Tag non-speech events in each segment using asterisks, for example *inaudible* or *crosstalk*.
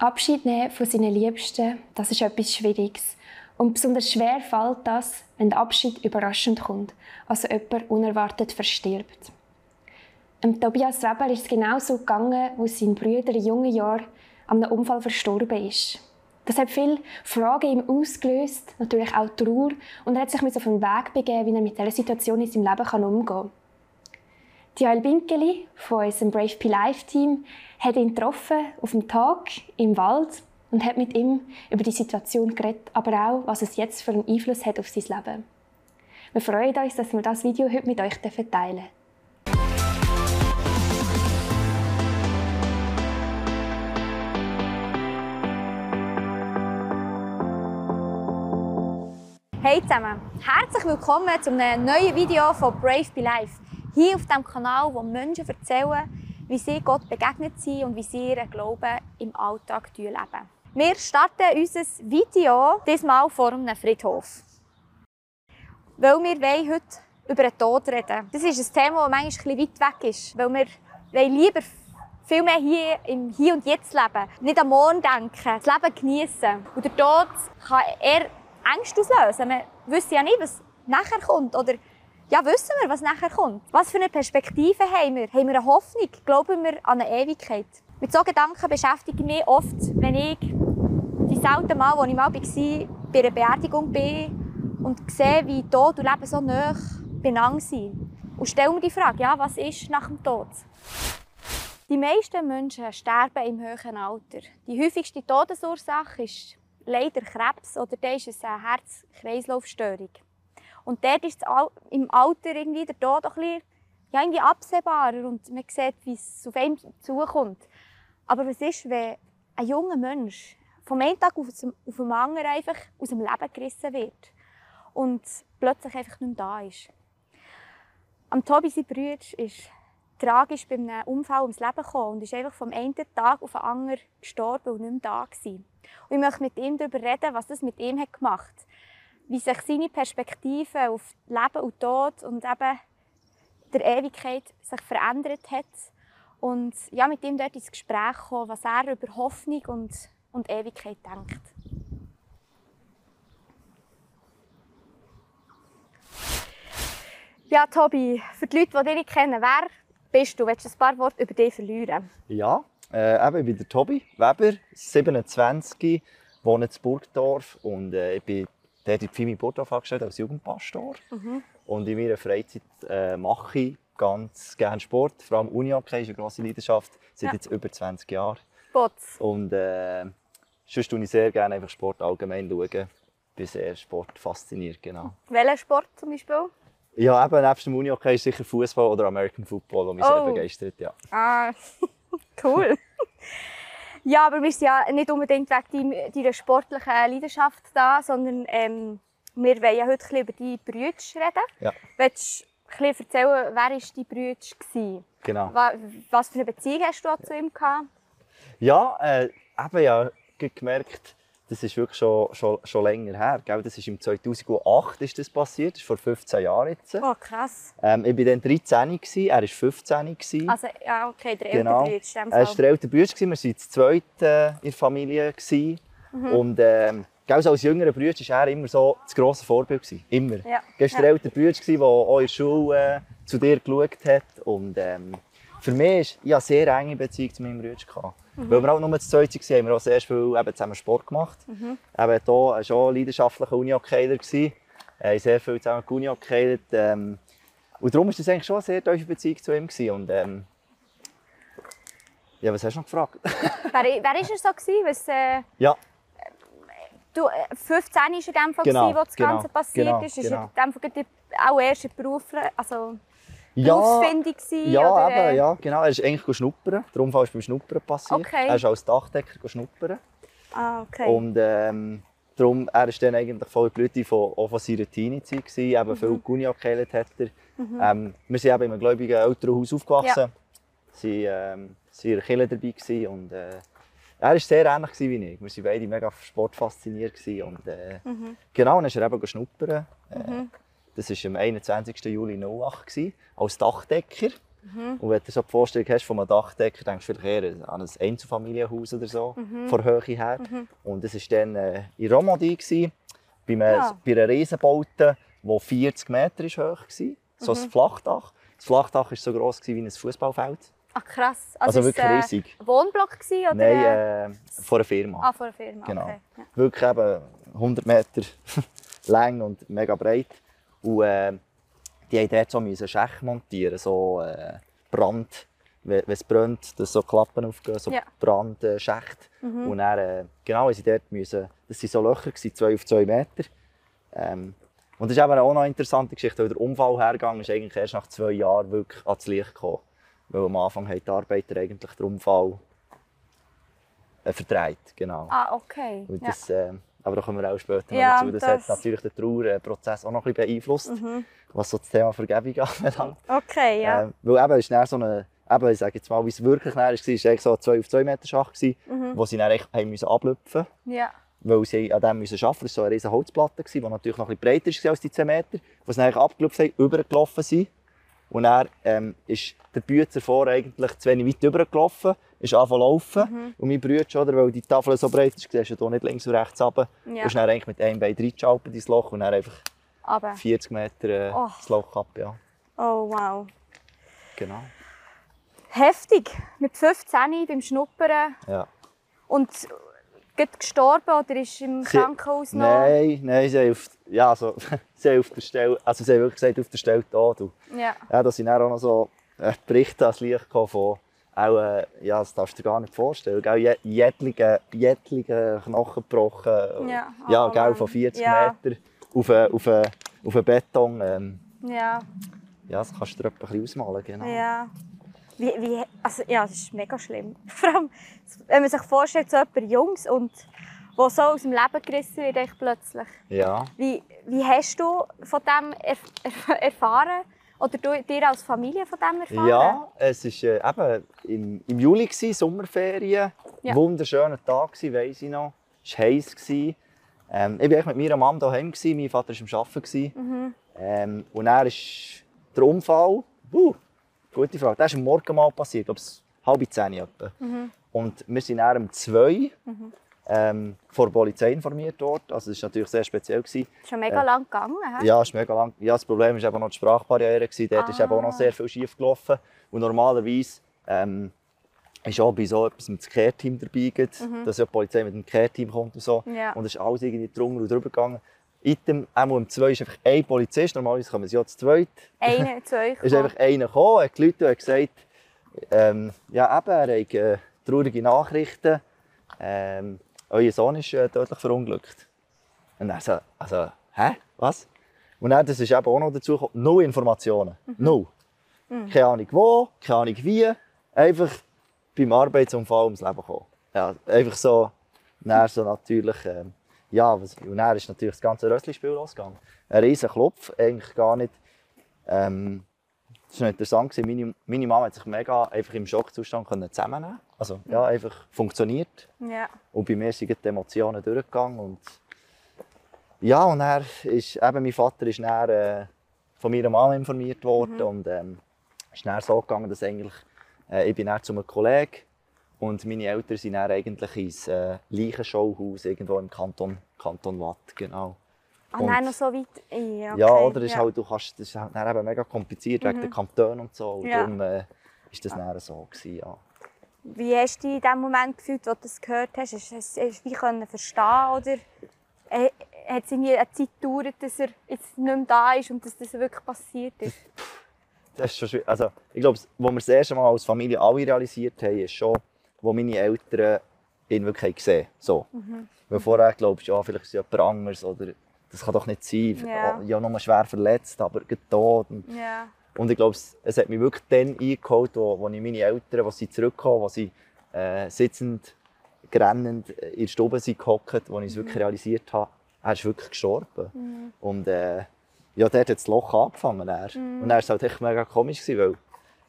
Abschied nehmen von seinen Liebsten, das ist etwas Schwieriges. Und besonders schwer fällt das, wenn der Abschied überraschend kommt, also jemand unerwartet verstirbt. Dem Tobias Weber ist es genauso gegangen, wo sein Bruder in jungen Jahren an einem Unfall verstorben ist. Das hat viele Fragen ihm ausgelöst, natürlich auch Trauer, und er hat sich auf den Weg begeben, wie er mit dieser Situation in seinem Leben umgehen kann. Die Joel Binkeli von unserem Brave P Life Team hat ihn getroffen auf dem Tag im Wald und hat mit ihm über die Situation geredet, aber auch, was es jetzt für einen Einfluss hat auf sein Leben. Wir freuen uns, dass wir das Video heute mit euch teilen Hey zusammen, herzlich willkommen zu einem neuen Video von Brave Be Life. Hier auf dem Kanal, wo Menschen erzählen, wie sie Gott begegnet sind und wie sie ihren Glauben im Alltag leben. Wir starten unser Video diesmal vor einem Friedhof. Weil wir heute über den Tod reden. Das ist ein Thema, das manchmal ein weit weg ist. Weil wir lieber viel mehr hier im Hier und Jetzt leben. Nicht am Morgen denken, das Leben genießen. Und der Tod kann eher Ängste auslösen. Man wüsste ja nicht, was nachher kommt. Oder ja, wissen wir, was nachher kommt? Was für eine Perspektive haben wir? Haben wir eine Hoffnung? Glauben wir an eine Ewigkeit? Mit solchen Gedanken beschäftige ich mich oft, wenn ich die selten Mal, wo ich mal war, bei einer Beerdigung bin und sehe, wie Tod und Leben so nah beieinander sind. Und stelle mir die Frage, ja, was ist nach dem Tod? Die meisten Menschen sterben im höheren Alter. Die häufigste Todesursache ist leider Krebs oder ist eine Herz-Kreislauf-Störung. Und dort ist im Alter irgendwie der Tod ein bisschen, ja, irgendwie absehbarer und man sieht, wie es auf einen zukommt. Aber was ist, wenn ein junger Mensch vom einen Tag auf den anderen einfach aus dem Leben gerissen wird und plötzlich einfach nicht mehr da ist? Am Tobi, sein Bruder, ist tragisch bei einem Unfall ums Leben gekommen und ist einfach vom einen Tag auf den anderen gestorben und nicht mehr da gewesen. Und ich möchte mit ihm darüber reden, was das mit ihm hat gemacht hat. Wie sich seine Perspektive auf Leben und Tod und eben der Ewigkeit sich verändert hat. Und ja, mit ihm dort ins Gespräch kommen, was er über Hoffnung und, und Ewigkeit denkt. Ja, Tobi, für die Leute, die dich nicht kennen, wer bist du? Willst du ein paar Worte über dich verlieren? Ja, äh, eben, ich bin der Tobi Weber, 27, wohne in Burgdorf und äh, ich bin dort in Pfimi Burgdorf angestellt als Jugendpastor. Mhm. Und in meiner Freizeit äh, mache ich ganz gerne Sport, vor allem Unihockey ist eine grosse Leidenschaft, seit ja. jetzt über 20 Jahren. Bots. Und äh, sonst schaue ich sehr gerne einfach Sport allgemein. Schauen. Ich bin sehr sportfasziniert, genau. Welcher Sport zum Beispiel? Ja, eben, nebst dem Unihockey ist sicher Fußball oder American Football, was mich oh. sehr begeistert. Ja. Ah, *laughs* cool. Ja, aber wir sind ja nicht unbedingt wegen deiner sportlichen Leidenschaft da, sondern ähm, wir wollen ja heute ein über deine Brüder reden. Ja. Willst du ein erzählen, wer war dein Brüder? Genau. Was für eine Beziehung hast du zu ihm gehabt? Ja, äh, eben ja, gemerkt, das ist wirklich schon, schon, schon länger her. Gell? Das ist im 2008 ist das passiert, das ist vor 15 Jahren jetzt. Oh, krass. Ähm, ich war dann 13, gewesen, er war 15. Gewesen. Also, ja, okay, der genau. ältere Bruder. Er war der ältere Bruder, wir waren das zweite in der Familie. Mhm. Und ähm, gell, als jüngerer Bruder war er immer so das grosse Vorbild. Gewesen. Immer. Ja. Er war der ältere Bruder, der auch in der Schule äh, zu dir geschaut hat. Und, ähm, für mich ist, ich eine sehr enge Beziehung zu meinem Bruder. Mhm. Weil wir auch nur zu zweit waren, haben wir auch sehr viel eben zusammen Sport gemacht. Mhm. Eben hier war schon leidenschaftlicher Unihockeyler. Wir haben sehr viel zusammen geunihockeyert. Ähm, und darum war das eigentlich schon eine sehr tiefe Beziehung zu ihm. Gewesen. Und, ähm, ja, was hast du noch gefragt? *laughs* wer, wer war er so? Gewesen, was, äh, ja. Du, 15 war in dem Fall, genau, wo das genau, Ganze passiert genau, ist. Ist genau. in dem Fall auch erst in Beruf, also ja, ausfindig sein? Ja, oder? Eben, ja, genau. Er ist eigentlich schnuppern. Der Unfall ist beim Schnuppern passiert. Okay. Er ist als Dachdecker schnuppern. Ah, okay. Und ähm, darum, er ist dann eigentlich voll Blüte von, auch von seiner Teenie-Zeit gewesen. Eben mhm. viel Guni abgeheilt hat er. Mhm. Ähm, wir sind eben in einem gläubigen Elternhaus aufgewachsen. Ja. Sie ähm, waren in Kirche dabei gewesen und äh, er war sehr ähnlich wie ich. Wir waren beide mega sportfasziniert. Und, äh, mhm. Genau, dann ist er eben schnuppern. Äh, mhm. Das war am 21. Juli 2008 als Dachdecker. Und wenn du so die Vorstellung hast von einem Dachdecker, denkst du vielleicht eher an ein Einzelfamilienhaus oder so, von der Höhe her. Und das war dann äh, in Romandie, gewesen, bei, einem, Ja. bei einer Riesenbaute, die 40 Meter ist hoch war. So ein Flachdach. Das Flachdach war so gross gewesen wie ein Fußballfeld. Ach krass. Also ist wirklich es, äh, riesig. Wohnblock gewesen, oder? Nein, äh, von einer Firma. Ah, von einer Firma. Genau. Okay. Ja. Wirklich eben 100 Meter *laughs* lang und mega breit. Und äh, die mussten dort so müssen Schächte montieren, so äh, Brand, wenn es brennt, dass so Klappen aufgehen, so Ja. Brandschächte. Und dann, äh, genau, sie dort müssen, das waren so Löcher, 2 auf 2 Meter. Ähm, und das ist eben auch noch eine interessante Geschichte, weil der Unfall hergegangen ist eigentlich erst nach zwei Jahren wirklich ans Licht gekommen. Weil am Anfang haben die Arbeiter eigentlich den Unfall äh, verdreht, genau. Ah, okay. Und Ja. das, äh, aber da kommen wir auch später noch Ja, dazu. Das, das- hat natürlich den Trauerprozess auch noch ein bisschen beeinflusst, was so das Thema Vergebung *laughs* anbelangt. Okay, ja. Ähm, weil eben, es ist dann so eine, eben, ich sage jetzt mal, wie es wirklich näher war, es war eigentlich so ein 2 auf 2 Meter gewesen, Mhm. wo sie dann echt haben müssen ablüpfen ja. weil sie an dem müssen arbeiten mussten. Das war so eine riesige Holzplatte, die natürlich noch ein bisschen breiter war als die 10 Meter, wo sie dann abgelüpft haben, übergelaufen sind. Und dann ähm, ist der Bützer vor eigentlich zu wenig weit übergelaufen, ist angefangen laufen. Mhm. Und mein Bruder, oder, weil die Tafel so breit ist, siehst du hier nicht links und rechts runter. Ja. Und ist dann eigentlich mit einem Bein reingeschaltet ins Loch und dann einfach Aber. 40 Meter äh, Oh. das Loch ab. Ja, Oh, wow. genau. Heftig. Mit 15 beim Schnuppern. Ja. Und gestorben oder ist im Sie- Krankenhaus noch? Nein, nein, sie haben auf, ja, also, *laughs* sie haben auf der Stelle, also sie haben wirklich gesagt, auf der Stelle tot. Und Ja. Ja, da sind dann auch noch so äh, Berichte ans Licht von, auch, äh, ja, das darfst du dir gar nicht vorstellen, gell, je- jedlige, jedlige Knochen gebrochen, Ja, ja oh gell, Mann. von 40 Ja. Meter auf, äh, auf, äh, auf einen Beton. Ähm, Ja. ja, das kannst du dir etwa ein bisschen ausmalen, genau. Ja. Wie, wie, also, ja, das ist mega schlimm. *laughs* Vor allem, wenn man sich vorstellt, so jemand Jungs und der so aus dem Leben gerissen wird echt plötzlich. Ja. Wie, wie hast du von dem erf erf erfahren? Oder du, dir als Familie von dem erfahren? Ja, es war äh, eben im, im Juli, gewesen, Sommerferien. Ja. Wunderschöner Tag, gewesen, weiss ich noch. Es war heiß. gewesen. Ähm, ich war mit meiner Mama daheim, gewesen. mein Vater war am Arbeiten. Mhm. Ähm, und dann ist der Unfall, uh, gute Frage, der ist am Morgen mal passiert, ich glaube es halb zehn etwa. Mhm. Und wir sind dann um zwei ähm, vor der Polizei informiert worden. Also das war natürlich sehr speziell. Gewesen. Schon mega Äh, lang gegangen. Ja, ist mega lang. Ja, das Problem war eben noch die Sprachbarriere. gewesen. Dort ist eben auch Ah. noch sehr viel schief gelaufen. Und normalerweise ähm, ist auch bei so etwas das Care-Team dabei, geht, dass ja die Polizei mit dem Care-Team kommt und so. Mhm. Ja. Und es ist alles irgendwie drunter und drüber gegangen. Item, einmal um zwei ist einfach ein Polizist, normalerweise kommen sie ja zu zweit. Einer *laughs* euch. ist einfach einer gekommen, hat geläutet und hat gesagt, ähm, ja eben, er hat äh, traurige Nachrichten. Ähm, euer Sohn ist äh, tödlich verunglückt. Und er so, also, hä, was? Und dann, das ist eben auch noch dazu gekommen, null Informationen. Null. Keine Ahnung wo, keine Ahnung wie. Einfach beim Arbeitsunfall ums Leben gekommen. Ja, einfach so, dann so natürlich, ähm, ja, was, und dann ist natürlich das ganze Rössli-Spiel losgegangen. Ein riesen Klopf, eigentlich gar nicht. Ähm, das war interessant. Meine, meine Mama hat sich mega einfach im Schockzustand können zusammennehmen Also, ja, einfach funktioniert. Ja. Und bei mir sind die Emotionen durchgegangen. Und ja, und dann ist eben mein Vater ist dann, äh, von meiner Mama informiert worden. Und ähm, ist dann so gegangen, dass eigentlich, äh, ich bin dann zu einem Kollegen und meine Eltern sind dann eigentlich ins äh, Leichenschauhaus irgendwo im Kanton, Kanton Watt. Genau. Ah, Und- nein, noch so weit. Ja, okay. Ja, oder ist ja. halt, du kannst, das ist halt dann eben mega kompliziert wegen den Kantonen und so. Und Ja. darum äh, ist das dann so gewesen, ja. Wie hast du dich in dem Moment gefühlt, als du das gehört hast? Hast du es hast du können verstehen oder äh, hat es irgendwie eine Zeit gedauert, dass er jetzt nicht mehr da ist und dass das wirklich passiert ist? Das ist schon schwierig. Also, ich glaube, wo wir das erste Mal als Familie alle realisiert haben, ist schon, wo meine Eltern ihn wirklich gesehen haben. So. Weil vorher glaubst du, ja, vielleicht ist es jemand anderes oder das kann doch nicht sein. Ja. Ja, nur schwer verletzt, aber tot. Und, Ja. und ich glaube, es, hat mich wirklich dann eingeholt, wo, wo ich meine Eltern, als sie zurückkamen, als sie äh, sitzend, grennend in der Stube gehockt, wo ich es wirklich realisiert habe, er ist wirklich gestorben. Und äh, ja, dort hat das Loch angefangen. Er. Und dann war halt echt mega komisch, gewesen, weil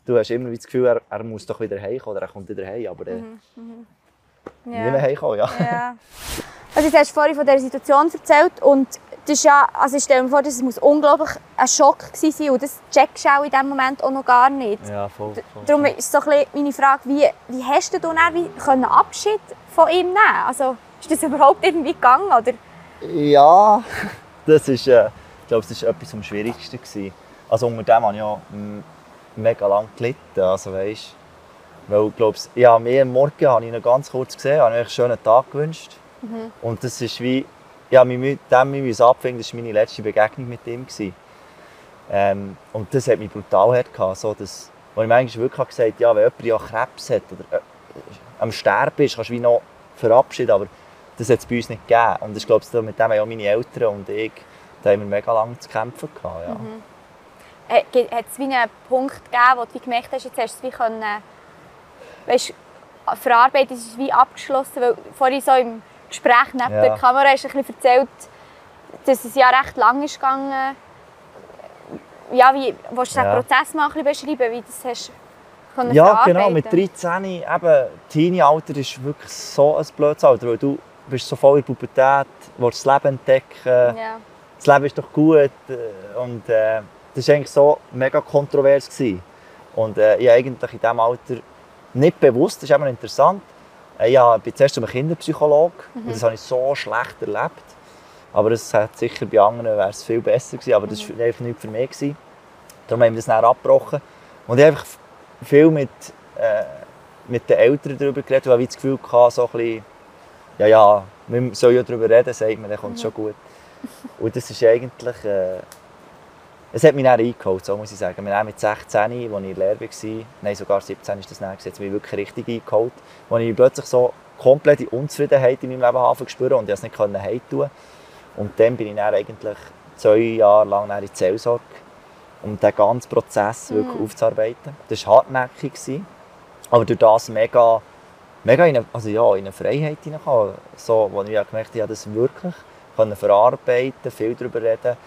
du hast immer das Gefühl, er, er muss doch wieder heimkommen oder er kommt wieder heim, aber äh, nie mehr Ja. heimkommen. Ja. ja. Also, du hast vorhin von dieser Situation erzählt und das ist ja, also ich stelle mir vor, das muss unglaublich ein Schock gewesen sein und das checkst du auch in diesem Moment auch noch gar nicht. Ja, voll. voll. Darum ist so ein meine Frage, wie, wie hast du dann wie können Abschied von ihm nehmen Also ist das *laughs* überhaupt irgendwie gegangen? Oder? Ja, das ist, äh, ich glaube, das war etwas am schwierigsten. Gewesen. Also unter dem habe ich ja mm, mega lange gelitten. Also, weißt, weil, glaubst, ja, mir am Morgen habe ich ihn ganz kurz gesehen, habe ich einen schönen Tag gewünscht. Und das ist wie, ja, mit dem wir uns abfinden, das war meine letzte Begegnung mit ihm. Gewesen. Ähm, und das hat mich brutal hart gehabt, so dass, wo ich mir eigentlich wirklich gesagt habe, ja, wenn jemand ja Krebs hat oder äh, am Sterben ist, kannst du wie noch verabschieden, aber das hat es bei uns nicht gegeben. Und ich glaube, mit dem haben auch meine Eltern und ich, da haben wir mega lange zu kämpfen gehabt, ja. Äh, Hat es wie einen Punkt gegeben, wo du wie gemerkt hast, jetzt hast du es wie können, weißt, verarbeitet, es ist wie abgeschlossen, weil vorhin so im Gespräch neben Ja. der Kamera hast du ein bisschen erzählt, dass es ja recht lang ist gegangen. Ja, wie, willst du den Ja. Prozess mal ein bisschen beschreiben, wie das hast können Ja, genau, mit verarbeiten? 13, eben, Teenie-Alter ist wirklich so ein blödes Alter, weil du bist so voll in der Pubertät, willst das Leben entdecken, Ja. das Leben ist doch gut äh, und äh, das war eigentlich so mega kontrovers. Gewesen. Und äh, ich habe eigentlich in diesem Alter nicht bewusst, das ist eben interessant, äh, ich bin zuerst zum Kinderpsychologe und das habe ich so schlecht erlebt. Aber es hat sicher bei anderen wäre es viel besser gewesen, aber das war einfach nicht für mich. Gewesen. Darum haben wir das dann abgebrochen. Und ich habe einfach viel mit, äh, mit den Eltern darüber geredet, weil ich das Gefühl hatte, so ein bisschen, ja, ja, wir sollen ja darüber reden, sagt man, dann kommt es schon gut. Und das ist eigentlich, äh, es hat mich dann eingeholt, so muss ich sagen. Wir haben mit 16, als ich in der Lehre war, nein, sogar 17 ist das dann, es mich wirklich richtig eingeholt, wo ich plötzlich so komplette Unzufriedenheit in meinem Leben zu spüren und ich es nicht heimtun Und dann bin ich dann eigentlich zwei Jahre lang dann in die Seelsorge, um den ganzen Prozess wirklich aufzuarbeiten. Das war hartnäckig, aber durch das mega, mega in eine, also ja, in eine Freiheit hineingekommen. So, wo ich gemerkt habe, ich habe das wirklich können verarbeiten, viel darüber reden.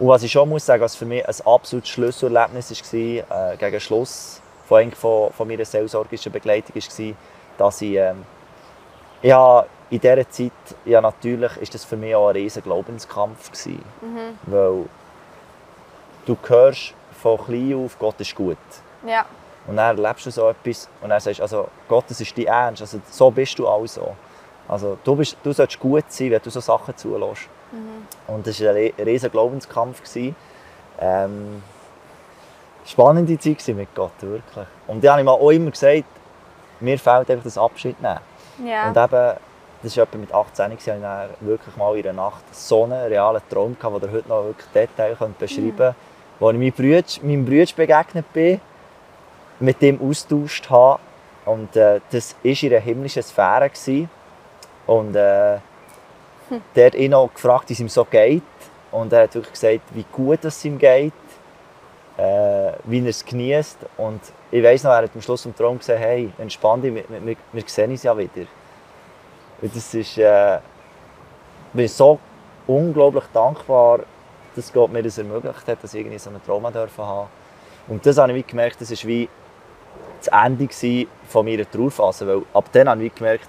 Und was ich schon muss sagen, was für mich ein absolutes Schlüsselerlebnis war, äh, gegen Schluss von, von, von meiner seelsorgischen Begleitung, war, dass ich, ähm, ich habe in dieser Zeit, ja natürlich, ist das für mich auch ein riesiger Glaubenskampf gewesen, weil du hörst von klein auf, Gott ist gut. Ja. Und dann erlebst du so etwas und dann sagst du, also Gott, das ist dein Ernst, also so bist du auch so. Also du, bist, du sollst gut sein, wenn du so Sachen zulässt. Und das war ein ri- riesiger Glaubenskampf. Ähm, spannende Zeit mit Gott, wirklich. Und ich habe auch immer gesagt, mir fehlt einfach das Abschied nehmen. Ja. Und eben, das war etwa mit 18 gewesen, habe ich wirklich mal in der Nacht so einen realen Traum gehabt, den ihr heute noch wirklich Detail beschreiben könnt, wo ich meinem Bruder, meinem Bruder begegnet bin, mit dem austauscht habe. Und äh, das war in einer himmlischen Sphäre. Gewesen. Und äh, der hat ihn auch gefragt, wie es ihm so geht. Und er hat wirklich gesagt, wie gut es ihm geht, äh, wie er es genießt. Und ich weiss noch, er hat am Schluss im Traum gesagt, hey, entspann dich, wir, wir, wir sehen uns ja wieder. Und das ist, äh, ich so unglaublich dankbar, dass Gott mir das ermöglicht hat, dass ich irgendwie so einen Traum dürfen haben. Und das habe ich gemerkt, das war wie das Ende von meiner Trauerphase, weil ab dann habe ich gemerkt,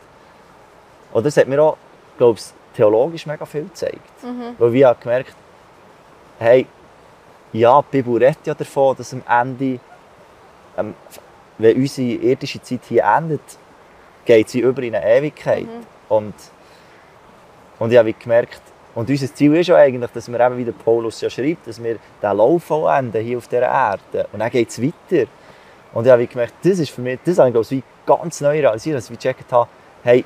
oder das hat mir auch, glaube ich, theologisch mega viel gezeigt. Weil ich habe gemerkt, hey, ja, die Bibel redet ja davon, dass am Ende, ähm, wenn unsere irdische Zeit hier endet, geht sie über in eine Ewigkeit. Und, und ich habe gemerkt, und unser Ziel ist ja eigentlich, dass wir eben, wie der Paulus ja schreibt, dass wir den Lauf vollenden hier auf dieser Erde. Und dann geht es weiter. Und ich habe gemerkt, das ist für mich, das habe ich glaube ich, ganz neu realisiert, dass ich gecheckt habe, hey,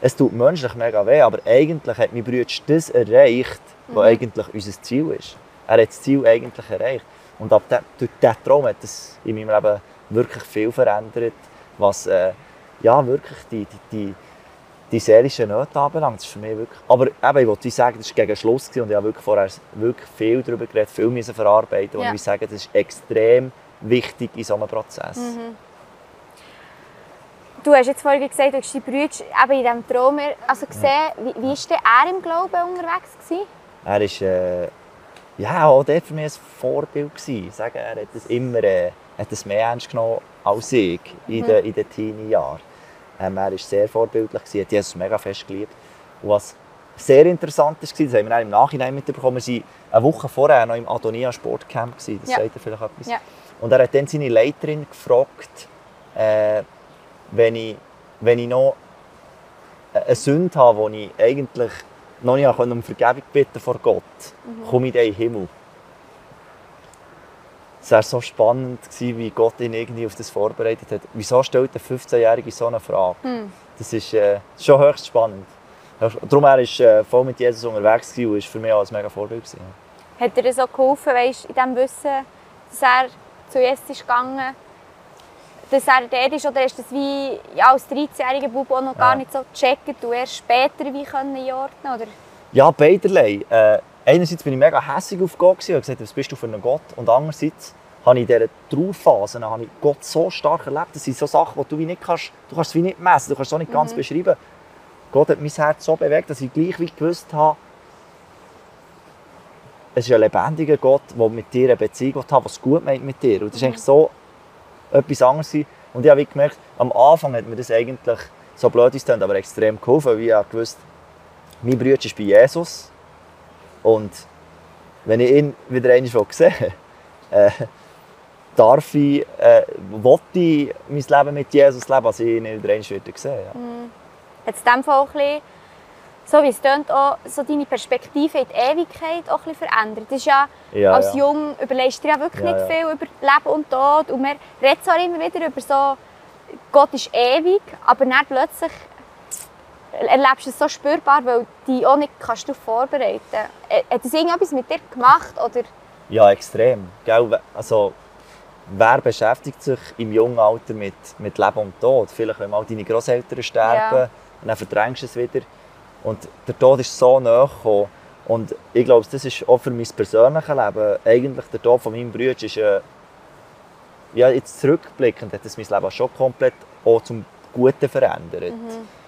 es tut menschlich mega weh, aber eigentlich hat mein Bruder das erreicht, was eigentlich unser Ziel ist. Er hat das Ziel eigentlich erreicht. Und ab dem, durch diesen Traum hat es in meinem Leben wirklich viel verändert, was äh, ja, wirklich die, die, die, die seelische Nöte anbelangt. Das ist für mich wirklich, aber eben, ich wollte sagen, das war gegen Schluss und ich habe wirklich vorher wirklich viel darüber geredet, viel müssen verarbeiten Ja. und ich sagen, das ist extrem wichtig in so einem Prozess. Du hast jetzt vorhin gesagt, du hast deinen Bruder in diesem Traum also gesehen. Wie, wie war denn er im Glauben unterwegs? Gewesen? Er ist äh, ja, auch dort für mich ein Vorbild gewesen. Ich sage, er hat es immer äh, hat es mehr ernst genommen als ich in den, in den Teenie-Jahren. Ähm, er war sehr vorbildlich, gewesen, hat Jesus mega fest geliebt. Und was sehr interessant war, das haben wir im Nachhinein mitbekommen, wir waren eine Woche vorher noch im Adonia Sportcamp. gewesen. Das Ja. sagt ihr vielleicht etwas. Ja. Und er hat dann seine Leiterin gefragt, äh, wenn, ich, wenn ich noch eine Sünde habe, die ich eigentlich noch nicht um Vergebung bitten vor Gott, komme ich in den Himmel. Es war so spannend, gewesen, wie Gott ihn irgendwie auf das vorbereitet hat. Wieso stellt ein 15-Jährige so eine Frage? Das ist äh, schon höchst spannend. Darum er ist äh, voll mit Jesus unterwegs gewesen und ist für mich auch ein mega Vorbild. Gewesen. Hat dir das auch geholfen, weißt, in dem Wissen, dass er zu Jesus ist gegangen dass er dort ist, oder ist das wie ja, als 13-jähriger Bub auch noch gar Ja. nicht so gecheckt und erst später wie können einordnen oder? Ja, beiderlei. Äh, einerseits bin ich mega hässlich auf Gott und gesagt, was bist du für ein Gott? Und andererseits habe ich in dieser Trauerphase habe ich Gott so stark erlebt. Das sind so Sachen, die du wie nicht kannst, du kannst es wie nicht messen, du kannst es auch nicht ganz beschreiben. Gott hat mein Herz so bewegt, dass ich gleich wie gewusst habe, es ist ein lebendiger Gott, der mit dir eine Beziehung hat, es gut meint mit dir. Und das ist eigentlich so etwas anderes. gewesen. Und ich habe gemerkt, am Anfang hat mir das eigentlich, so blöd ist aber extrem geholfen, weil ich habe gewusst, mein Bruder ist bei Jesus. Und wenn ich ihn wieder einmal sehe, *laughs* äh, darf ich, äh, will ich mein Leben mit Jesus leben, als ich ihn wieder einmal wieder. Ja. Hat es dem Fall auch ein bisschen, so wie es tönt, auch so deine Perspektive in die Ewigkeit auch ein bisschen verändert? Das ist ja, Ja, als ja. Jung überlegst du dir ja wirklich Ja, nicht viel über Leben und Tod und man redet zwar immer wieder über so, Gott ist ewig, aber dann plötzlich erlebst du es so spürbar, weil du dich auch nicht kannst darauf vorbereiten kannst. Hat das irgendetwas mit dir gemacht? Oder? Ja, extrem. Gell? Also, wer beschäftigt sich im jungen Alter mit, mit Leben und Tod? Vielleicht, wenn mal deine Großeltern sterben, Ja. dann verdrängst du es wieder. Und der Tod ist so nahe gekommen. Und ich glaube, das ist auch für mein persönliches Leben. Eigentlich der Tod von meinem Bruder ist äh, ja, jetzt zurückblickend hat das mein Leben schon komplett auch zum Guten verändert.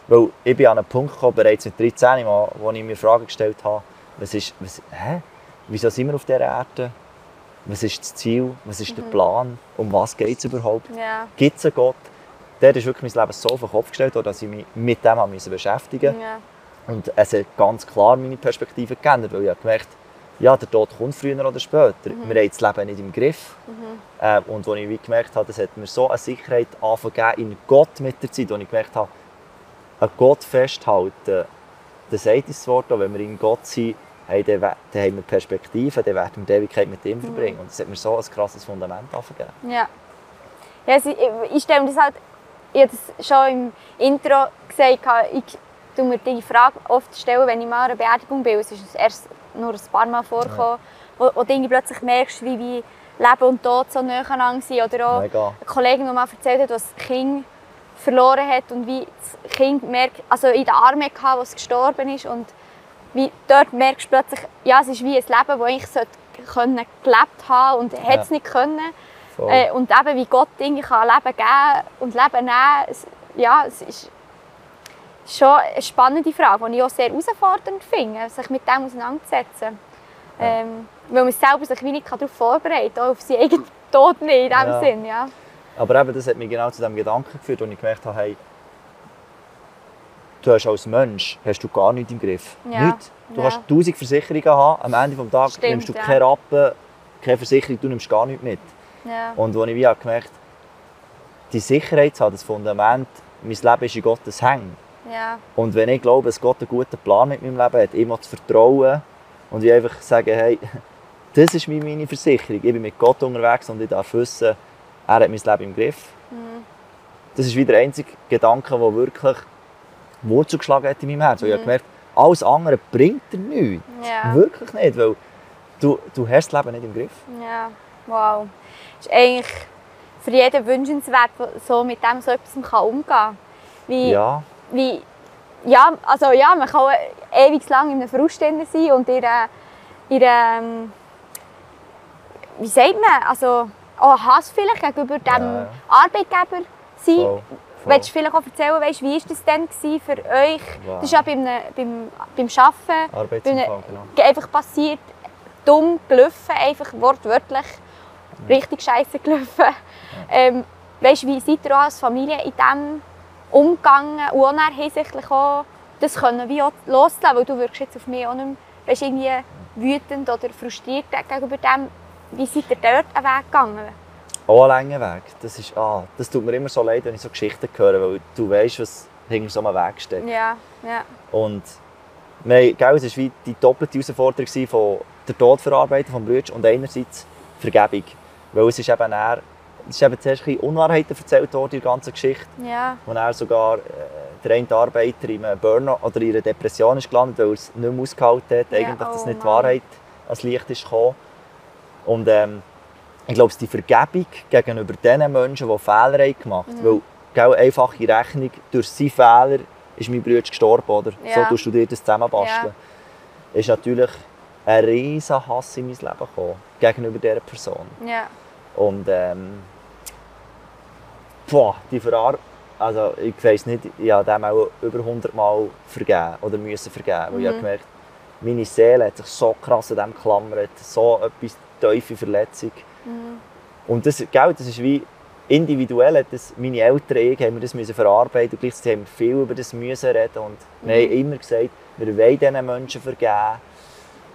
Weil ich bin an einen Punkt gekommen, bereits mit 13, wo wo ich mir Fragen gestellt habe, was ist, was, hä? wieso sind wir auf dieser Erde? Was ist das Ziel? Was ist der Plan? Um was geht es überhaupt? Ja. Gibt es einen Gott? Dort ist wirklich mein Leben so auf den Kopf gestellt, dass ich mich mit dem beschäftigen musste. ja. Und es hat ganz klar meine Perspektive geändert, weil ich habe gemerkt ja, der Tod kommt früher oder später. Mhm. Wir haben das Leben nicht im Griff. Äh, und als ich gemerkt habe, das hat mir so eine Sicherheit angefangen in Gott mit der Zeit, wo ich gemerkt habe, an Gott festhalten, das sagt das Wort auch, wenn wir in Gott sind, hey, dann, dann haben wir Perspektive, dann werden wir die Ewigkeit mit Mhm. ihm verbringen. Und das hat mir so ein krasses Fundament angegeben. Ja. ja ich, ich stelle mir das halt, ich habe das schon im Intro gesagt, ich tue mir die Frage oft stellen, wenn ich mal an einer Beerdigung bin. Es ist erst nur ein paar Mal vorgekommen, wo, wo du irgendwie plötzlich merkst, wie, wie Leben und Tod so nahe aneinander sind. Oder auch Mega. eine Kollegin, die mal erzählt hat, was das Kind verloren hat und wie das Kind merkt, also in den Armen hatte, als es gestorben ist. Und wie dort merkst du plötzlich, ja, es ist wie ein Leben, das sollte können gelebt haben und hat es Ja. nicht können. Äh, und eben, wie Gott Dinge kann Leben geben und Leben nehmen, es, ja, es ist schon eine spannende Frage, die ich auch sehr herausfordernd finde, sich mit dem auseinanderzusetzen. Ähm, weil man selber sich wie nicht darauf vorbereiten kann, auch auf seinen eigenen *laughs* Tod nicht, in dem Ja. Sinn. Ja. Aber eben, das hat mich genau zu dem Gedanken geführt, wo ich gemerkt habe, hey, du hast als Mensch hast du gar nichts im Griff. Ja. Nichts. Du Ja. kannst tausend Versicherungen haben, am Ende des Tages Stimmt, nimmst du ja. keine Rappen, keine Versicherung, du nimmst gar nichts mit. Ja. Und als ich wie habe gemerkt die Sicherheit zu haben, das Fundament, mein Leben ist in Gottes Hängen. Ja. Und wenn ich glaube, dass Gott einen guten Plan mit meinem Leben hat, auch zu vertrauen und ich einfach sagen, hey, *laughs* das ist meine Versicherung, ich bin mit Gott unterwegs und ich darf wissen, er hat mein Leben im Griff. Das ist wieder der einzige Gedanke, der wirklich Wurzel geschlagen hat in meinem Herzen. Weil Ich habe gemerkt, alles andere bringt dir nichts. Ja. Wirklich nicht, weil du, du hast das Leben nicht im Griff. Ja, wow. Das ist eigentlich für jeden wünschenswert, so mit dem so etwas umgehen kann. Wie, Ja, wie, ja, also ja, man kann ewig lang in einem Frust sein und in einer, ähm, wie sagt man, also auch Hass vielleicht gegenüber dem Ja, ja. Arbeitgeber sein. voll. voll. Willst du vielleicht auch erzählen, weißt, wie war das denn für euch? Wow. Das ist ja beim, beim, beim Arbeiten Arbeitsunfall, genau. einfach passiert, dumm gelaufen, einfach wortwörtlich richtig scheiße gelaufen. Ähm, weißt, wie seid ihr als Familie in dem umgegangen und auch dann hinsichtlich auch das können wie auch loslassen, weil du wirkst jetzt auf mich auch nicht mehr, weißt, irgendwie wütend oder frustriert gegenüber dem. Wie seid ihr dort einen Weg gegangen? Auch ein langer Weg. Das, ist, ah, das tut mir immer so leid, wenn ich so Geschichten höre, weil du weißt, was hinter so einem Weg steckt. Ja, ja. Und wir, gell, es war wie die doppelte Herausforderung von der Tod verarbeiten vom Brüder und einerseits Vergebung. Weil es ist eben, eher, es ist eben zuerst ein bisschen Unwahrheiten erzählt worden in der ganzen Geschichte. Ja. wo er sogar äh, der eine Arbeiter in einem Burnout oder in einer Depression ist gelandet, weil er es nicht mehr ausgehalten hat, Ja, eigentlich, dass oh nicht die. Wahrheit ans Licht ist gekommen. Und ähm, ich glaube, die Vergebung gegenüber den Menschen, die Fehler haben gemacht haben, weil gell, einfache Rechnung, durch seine Fehler ist mein Bruder gestorben, oder? Ja. So tust du dir das zusammenbasteln. Ist natürlich ein riesen Hass in mein Leben gekommen, gegenüber dieser Person. Ja. Und ähm, boah, die Verar also ich weiß nicht, ich habe dem auch über 100 Mal vergeben oder müssen vergeben, weil ich habe gemerkt, meine Seele hat sich so krass an dem geklammert, so etwas tiefe Verletzung. Und das, gell, das ist wie individuell, das meine Eltern ich haben wir das müssen verarbeiten und gleichzeitig haben wir viel über das müssen reden und wir haben immer gesagt, wir wollen diesen Menschen vergeben.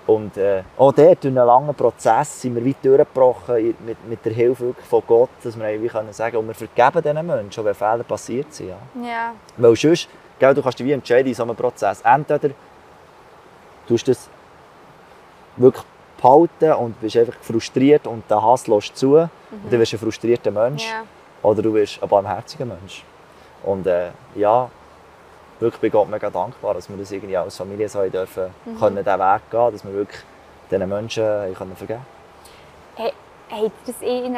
Und äh, auch dort, durch einen langen Prozess, sind wir weit durchgebrochen mit, mit der Hilfe von Gott, dass wir wie können sagen und wir vergeben diesen Menschen, wenn Fehler passiert sind. Ja. Ja. Weil sonst, gell, du kannst dich wie entscheiden in so einem Prozess. Entweder du das wirklich behalten und bist einfach frustriert und den Hass lässt zu und dann wirst du ein frustrierter Mensch. Ja. Oder du wirst ein barmherziger Mensch. Und äh, ja, wirklich bin Gott mega dankbar, dass wir das irgendwie als Familie so dürfen, können, diesen Weg gehen, dass wir wirklich diesen Menschen können vergeben Hey, hat das Ihnen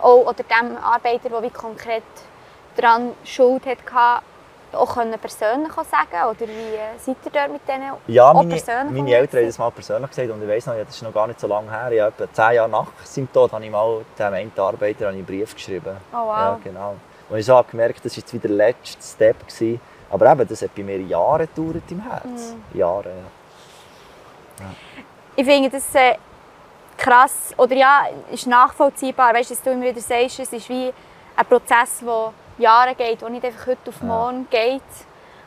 auch, oder dem Arbeiter, der wie konkret daran Schuld hatte, auch können persönlich sagen Oder wie äh, seid ihr dort mit denen Ja, meine, persönlich meine Eltern haben das mal persönlich gesagt und ich weiss noch, das ist noch gar nicht so lange her. Ja, etwa zehn Jahre nach seinem Tod habe ich mal dem einen Arbeiter einen Brief geschrieben. Oh, wow. Ja, genau. Und ich so habe gemerkt, das war jetzt wieder der letzte Step. Gewesen. Aber eben, das hat bei mir Jahre gedauert im Herz. Mhm. Jahre, ja. Ich finde das äh, krass, oder ja, ist nachvollziehbar, weißt, dass du immer wieder sagst, es ist wie ein Prozess, der Jahre geht, der nicht einfach heute auf morgen geht.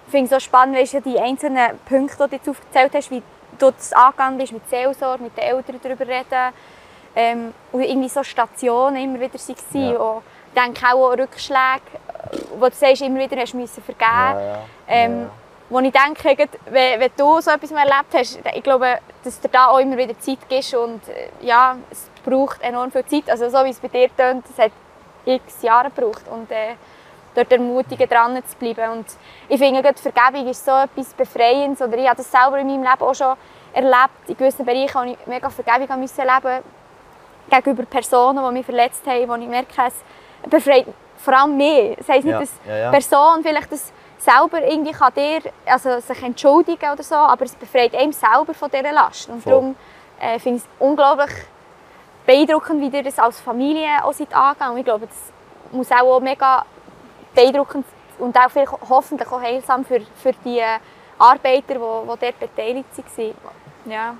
Ich finde es so spannend, weißt, du, die einzelnen Punkte, die du jetzt aufgezählt hast, wie du das angegangen bist, mit Seelsorge, mit den Eltern darüber reden. Ähm, und irgendwie so Stationen immer wieder waren. Ja. Und ich denke auch an Rückschläge, wo du sagst, immer wieder hast du müssen vergeben Ja, ja. ähm, ja. wo ich denke, wenn, wenn du so etwas erlebt hast, ich glaube, dass dir da auch immer wieder Zeit gibst und äh, ja, es braucht enorm viel Zeit. Also so wie es bei dir tönt, es hat x Jahre gebraucht und äh, dort ermutigen, dran zu bleiben. Und ich finde, gerade Vergebung ist so etwas Befreiendes. Oder ich habe das selber in meinem Leben auch schon erlebt. In gewissen Bereichen habe ich mega Vergebung müssen erleben gegenüber Personen, die mich verletzt haben, wo ich merke, es befreit vor allem mich. Das heisst nicht, Ja, dass ja, ja. die Person vielleicht das selber irgendwie kann dir, also sich entschuldigen oder so, aber es befreit einem selber von dieser Last. Und Voll. darum äh, finde ich es unglaublich beeindruckend, wie ihr das als Familie auch seid angegangen. Und ich glaube, das muss auch mega beeindruckend und auch vielleicht hoffentlich auch heilsam für, für die Arbeiter, die, die dort beteiligt waren. Ja.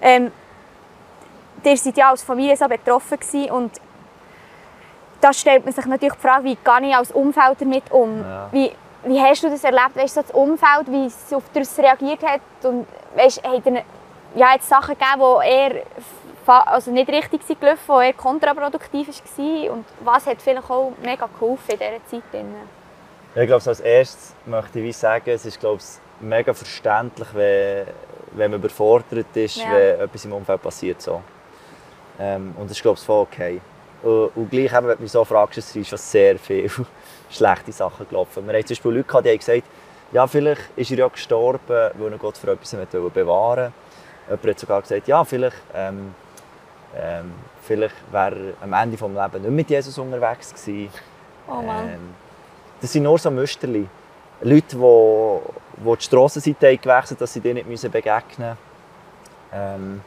Ähm, ihr seid ja als Familie so betroffen gewesen und da stellt man sich natürlich die Frage, wie gehe ich als Umfeld damit um? Ja. Wie, wie hast du das erlebt? Weißt du, das Umfeld, wie es auf das reagiert hat? Und weißt, hat er ja, jetzt Sachen gegeben, die eher also nicht richtig sind gelaufen, die eher kontraproduktiv waren? Und was hat vielleicht auch mega geholfen in dieser Zeit? drin? Ja, ich glaube, als erstes möchte ich sagen, es ist glaube ich, mega verständlich, wenn, wenn man überfordert ist, Ja. wenn etwas im Umfeld passiert. So. Ähm, und das ist glaube ich voll okay. Und, und gleich, wenn du mich so fragst, es sind schon sehr viele *laughs* schlechte Sachen gelaufen. Wir haben zum Beispiel Leute gehabt, die haben gesagt, ja, vielleicht ist er ja gestorben, weil er Gott für etwas wollte bewahren Jemand hat sogar gesagt, ja, vielleicht, ähm, ähm, vielleicht wäre er am Ende des Lebens nicht mit Jesus unterwegs gewesen. Oh Mann. Ähm, das sind nur so Müsterli. Leute, die, die die Strassenseite haben gewechselt haben, dass sie dir nicht begegnen müssen. Ähm,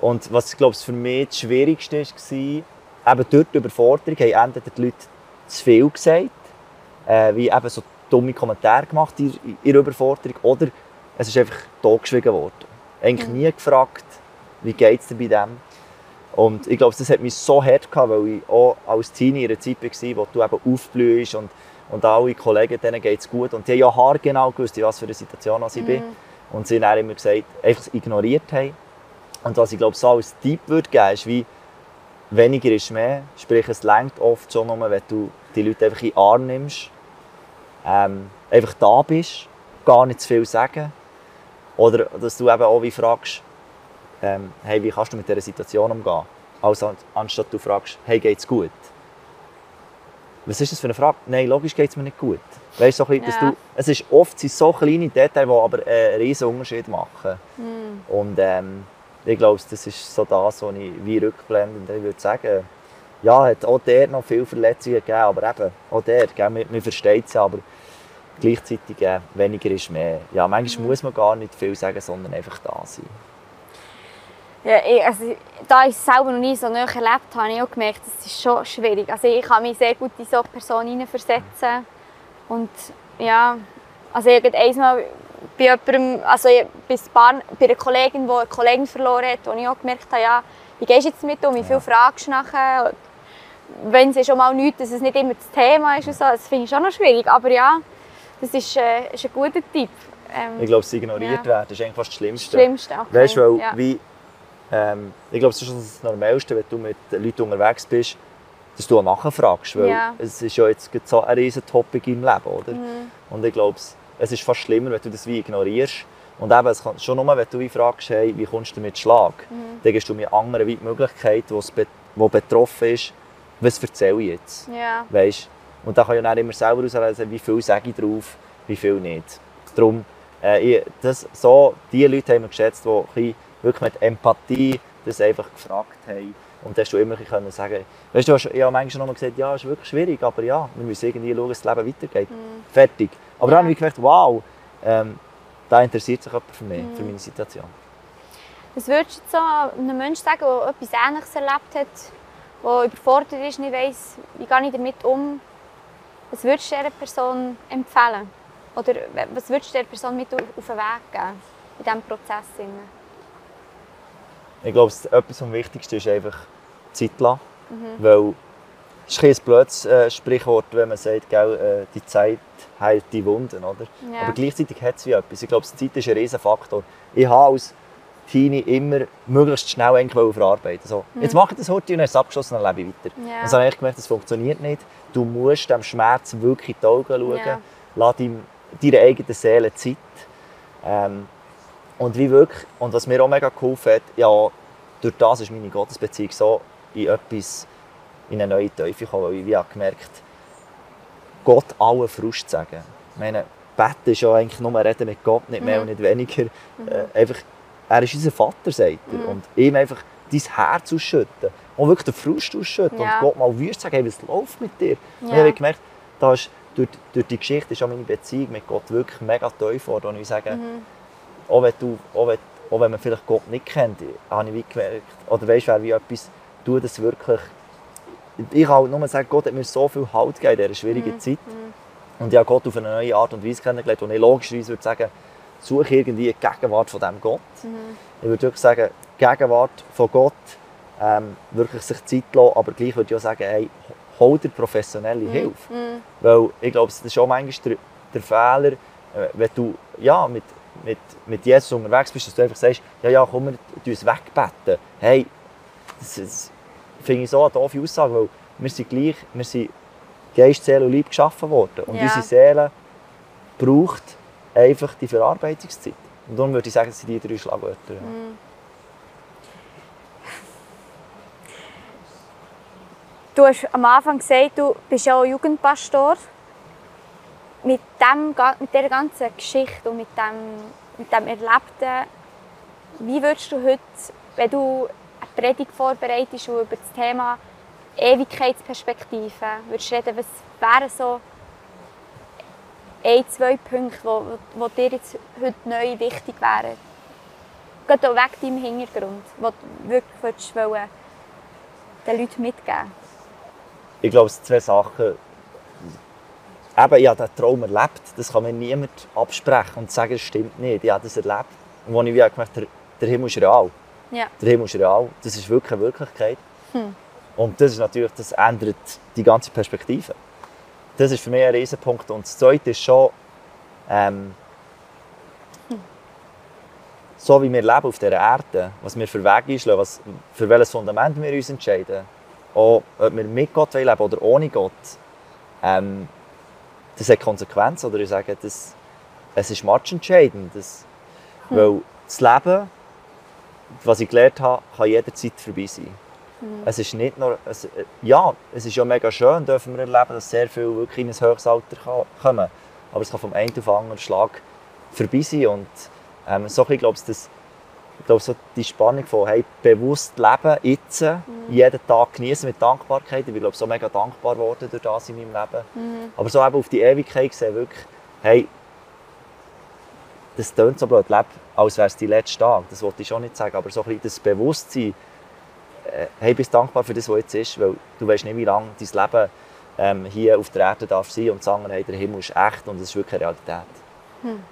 und was glaub, ich, für mich das Schwierigste war, eben durch die Überforderung haben entweder die Leute zu viel gesagt, äh, wie eben so dumme Kommentare gemacht in, ihrer Überforderung, oder es ist einfach totgeschwiegen worden. Eigentlich nie gefragt, wie geht es dir bei dem. Und ich glaube, das hat mich so hart gehabt, weil ich auch als Teenie in einer Zeit war, wo du eben aufblühst und und alle Kollegen, denen geht es gut. Und die haben ja haargenau gewusst, in was für eine Situation ich bin. Und sie haben dann immer gesagt, einfach ignoriert haben. Und was ich glaube, so als Tipp würde geben, ist wie, weniger ist mehr. Sprich, es längt oft schon nur, wenn du die Leute einfach in den Arm nimmst, ähm, einfach da bist, gar nicht zu viel sagen. Oder dass du eben auch wie fragst, ähm, hey, wie kannst du mit dieser Situation umgehen? Also anstatt du fragst, hey, geht's gut? Was ist das für eine Frage? Nein, logisch geht es mir nicht gut. Weißt, so bisschen, dass Ja. du, es ist oft sind so kleine Details, die aber einen riesen Unterschied machen. Hm. Und ähm, ich glaube, das ist so das, was ich wie rückblendend ich würde sagen. Ja, hat auch der noch viele Verletzungen gegeben, aber eben, auch der, gell, man, man versteht es ja, aber gleichzeitig äh, weniger ist mehr. Ja, manchmal muss man gar nicht viel sagen, sondern einfach da sein. Ja, ich, also, da ich es selber noch nie so nahe erlebt habe, habe ich auch gemerkt, das ist schon schwierig. Also ich kann mich sehr gut in so eine Person hineinversetzen. Und ja, also ich habe einmal bei jemandem, also bei, einer Kollegin, die eine Kollegin verloren hat, wo ich auch gemerkt habe, ja, wie gehst du jetzt mit um, wie viel fragst du nachher? Wenn es schon mal nichts, dass es nicht immer das Thema ist und so, das finde ich schon noch schwierig. Aber ja, das ist, äh, ist ein guter Tipp. Ähm, Ich glaube, es ignoriert Ja. werden, ist eigentlich fast das das Schlimmste. Schlimmste. Okay. Weißt du, weil ja. wie, ähm, ich glaube, das ist das Normalste, wenn du mit Leuten unterwegs bist, dass du auch nachfragst. Weil Ja. es ist ja jetzt so ein riesen Topic im Leben, oder? Mhm. Und ich glaube, es- ist fast schlimmer, wenn du das wie ignorierst. Und eben, es kann, schon nur, wenn du wie fragst, hey, wie kommst du damit Schlag, Mhm. dann gibst du mir anderen wie die Möglichkeit, be wo betroffen ist, was erzähle ich jetzt. Ja. Weißt? Und da kann ich dann immer selber auslesen, wie viel sage ich drauf, wie viel nicht. Darum, äh, ich, das, so, die Leute haben wir geschätzt, die wirklich mit Empathie das einfach gefragt haben. Und da hast du immer können sagen, weißt du, ich habe manchmal noch mal gesagt, ja, es ist wirklich schwierig, aber ja, wir müssen irgendwie schauen, dass das Leben weitergeht. Fertig. Aber dann habe ich gemerkt, wow, ähm, da interessiert sich jemand für mich, für meine Situation. Was würdest du so einem Menschen sagen, der etwas Ähnliches erlebt hat, der überfordert ist, nicht weiss, wie gehe ich damit um? Was würdest du dieser Person empfehlen? Oder was würdest du dieser Person mit auf den Weg geben in diesem Prozess? Ich glaube, etwas am Wichtigsten ist einfach Zeit lassen. Mhm. Weil es ist ein blödes äh, Sprichwort, wenn man sagt, gell, äh, die Zeit heilt die Wunden. Oder? Ja. Aber gleichzeitig hat es wie etwas. Ich glaube, die Zeit ist ein riesen Faktor. Ich habe als Teenie immer möglichst schnell verarbeiten. So, Jetzt mache ich das heute und dann ist es abgeschlossen, dann lebe ich weiter. Ja. Dann habe ich gemerkt, das funktioniert nicht. Du musst dem Schmerz wirklich in die Augen schauen. Ja. Lass deinem, deiner eigenen Seele Zeit. Ähm, und wie wirklich, und was mir auch mega geholfen hat, ja, durch das ist meine Gottesbeziehung so in etwas, in eine neue Teufel gekommen, weil ich wie habe gemerkt Gott allen Frust sagen. Ich meine, Beten ist ja eigentlich nur reden mit Gott, nicht mehr und nicht weniger. Äh, einfach, er ist unser Vater, sagt er. Und ihm einfach dein Herz ausschütten. Und wirklich den Frust ausschütten. Ja. Und Gott mal wüst sagen, hey, was läuft mit dir? Und Ja. ich habe gemerkt, da ist, durch, durch die Geschichte ist auch meine Beziehung mit Gott wirklich mega tief geworden. Und ich sage, auch, wenn du, auch, wenn, auch wenn man vielleicht Gott nicht kennt, habe ich wie gemerkt, oder weißt du, wie etwas, du das wirklich, ich kann halt nur sagen, Gott hat mir so viel Halt gegeben in dieser schwierigen Zeit. Und ich habe Gott auf eine neue Art und Weise kennengelernt, und ich logischerweise würde sagen, suche irgendwie die Gegenwart von diesem Gott. Ich würde wirklich sagen, Gegenwart von Gott, ähm, wirklich sich Zeit lassen, aber gleich würde ich auch sagen, hey, hol dir professionelle Hilfe. Weil ich glaube, das ist auch manchmal der, Fehler, äh, wenn du ja, mit, mit, mit Jesus unterwegs bist, dass du einfach sagst, ja, ja, komm, wir uns wegbeten. Hey, das, das finde ich so eine doofe Aussage, weil wir sind gleich, wir sind Geist, Seele und Leib geschaffen worden. Und Ja. unsere Seele braucht einfach die Verarbeitungszeit. Und darum würde ich sagen, das sind die drei Schlagwörter. ja. Du hast am Anfang gesagt, du bist ja auch Jugendpastor. Mit, dem, mit dieser ganzen Geschichte und mit dem, mit dem Erlebten, wie würdest du heute, wenn du Predigt vorbereitest und über das Thema Ewigkeitsperspektive würdest reden, was wären so ein, zwei Punkte, die dir jetzt heute neu wichtig wären? Gerade auch weg deinem Hintergrund, wo du wirklich wollen, den Leuten mitgeben Ich glaube, es sind zwei Sachen. Eben, ich habe diesen Traum erlebt. Das kann mir niemand absprechen und sagen, es stimmt nicht. Ich habe das erlebt. Und als ich gemerkt habe, der Himmel ist real. Ja. Der Himmel ist real. Das ist wirklich eine Wirklichkeit. Und das ist natürlich, das ändert die ganze Perspektive. das ist für mich ein Riesenpunkt. Und das Zweite ist schon, ähm, so wie wir leben auf dieser Erde, was wir für Wege einschlagen, was, für welches Fundament wir uns entscheiden, auch ob wir mit Gott leben oder ohne Gott, ähm, das hat Konsequenzen. Oder ich sage, das, es ist matchentscheidend. Das, hm. Weil das Leben, was ich gelernt habe, kann jederzeit vorbei sein. Hm. Es ist nicht nur, es, ja, es ist ja mega schön, dürfen wir erleben, dass sehr viel wirklich in ein höheres Alter kommen. Aber es kann vom einen auf den anderen Schlag vorbei sein. Und ähm, so ein glaube ich, glaube, so die Spannung von hey, bewusst leben, jetzt, mhm. jeden Tag genießen mit Dankbarkeit. Ich bin glaube so mega dankbar geworden durch das in meinem Leben. Mhm. Aber so eben auf die Ewigkeit gesehen, wirklich, hey, das klingt so blöd, lebe, als wäre es die letzte Tag. Das wollte ich schon nicht sagen, aber so ein bisschen das Bewusstsein, äh, hey, bist dankbar für das, was jetzt ist, weil du weißt nicht, wie lange dein Leben ähm, hier auf der Erde darf sein und sagen, hey, der Himmel ist echt und es ist wirklich eine Realität. Hm.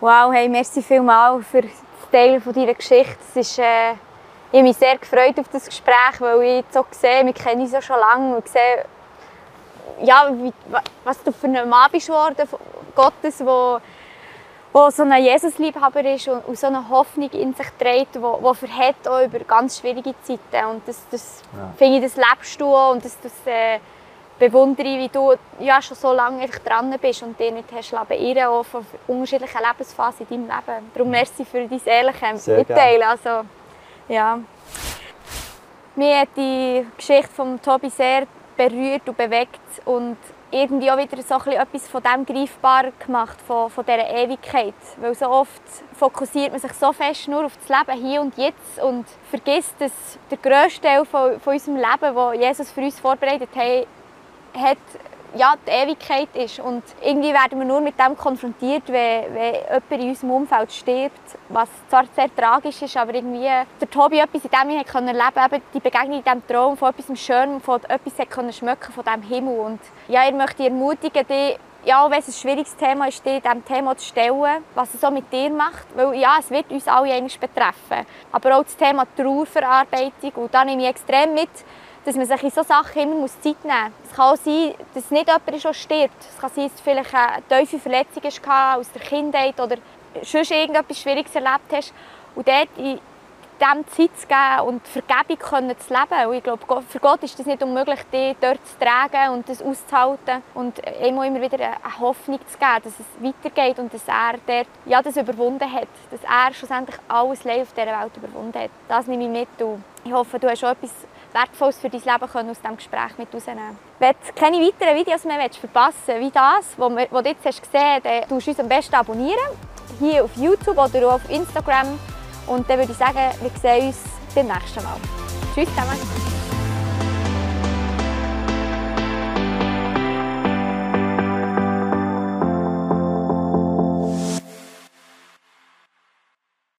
Wow, hey, merci vielmals für das Teilen von deiner Geschichte. Es ist, äh, ich habe mich sehr gefreut auf das Gespräch, weil ich so sehe, wir kennen uns ja schon lange und sehe, ja, wie, was du für ein Mann bist geworden, Gottes, wo, wo so ein Jesusliebhaber ist und, so eine Hoffnung in sich trägt, wo, wo verhält auch über ganz schwierige Zeiten. Und das, das ja. finde ich, das lebst du und das, das äh, bewundere ich, wie du ja, schon so lange einfach dran bist und dir nicht hast beirren auch von unterschiedlichen Lebensphasen in deinem Leben. Darum merci für dein ehrliches Mitteilen. Also, ja. Mir hat die Geschichte von Tobi sehr berührt und bewegt und irgendwie auch wieder so etwas von dem greifbar gemacht, von, von dieser Ewigkeit. Weil so oft fokussiert man sich so fest nur auf das Leben hier und jetzt und vergisst, dass der grösste Teil von, von unserem Leben, das Jesus für uns vorbereitet hat, hat ja, die Ewigkeit ist. Und irgendwie werden wir nur mit dem konfrontiert, wenn, wenn jemand in unserem Umfeld stirbt, was zwar sehr tragisch ist, aber irgendwie der Tobi etwas in dem ich erleben konnte, die Begegnung in diesem Traum von etwas Schönem, von etwas können schmecken von diesem Himmel. Und ja, ich möchte dich ermutigen, dich ja, auch wenn es ein schwieriges Thema ist, dich diesem Thema zu stellen, was es so mit dir macht. Weil ja, es wird uns alle betreffen. Aber auch das Thema Trauerverarbeitung. Und da nehme ich extrem mit, dass man sich in solchen Sachen immer Zeit nehmen muss. Es kann auch sein, dass nicht jemand schon stirbt. Es kann sein, dass du vielleicht eine tiefe Verletzung hast aus der Kindheit oder sonst irgendetwas Schwieriges erlebt hast. Und dort in dem Zeit zu geben und Vergebung können zu leben. Und ich glaube, für Gott ist es nicht unmöglich, dich dort zu tragen und das auszuhalten und immer, immer wieder eine Hoffnung zu geben, dass es weitergeht und dass er dort, ja, das überwunden hat. Dass er schlussendlich alles Leid auf dieser Welt überwunden hat. Das nehme ich mit. Und ich hoffe, du hast auch etwas Wertvolles für dein Leben können aus diesem Gespräch mit rausnehmen Wenn du keine weiteren Videos mehr verpassen wie das, was du jetzt hast gesehen hast, dann tust du uns am besten abonnieren. Hier auf YouTube oder auf Instagram. Und dann würde ich sagen, wir sehen uns beim nächsten Mal. Tschüss zusammen.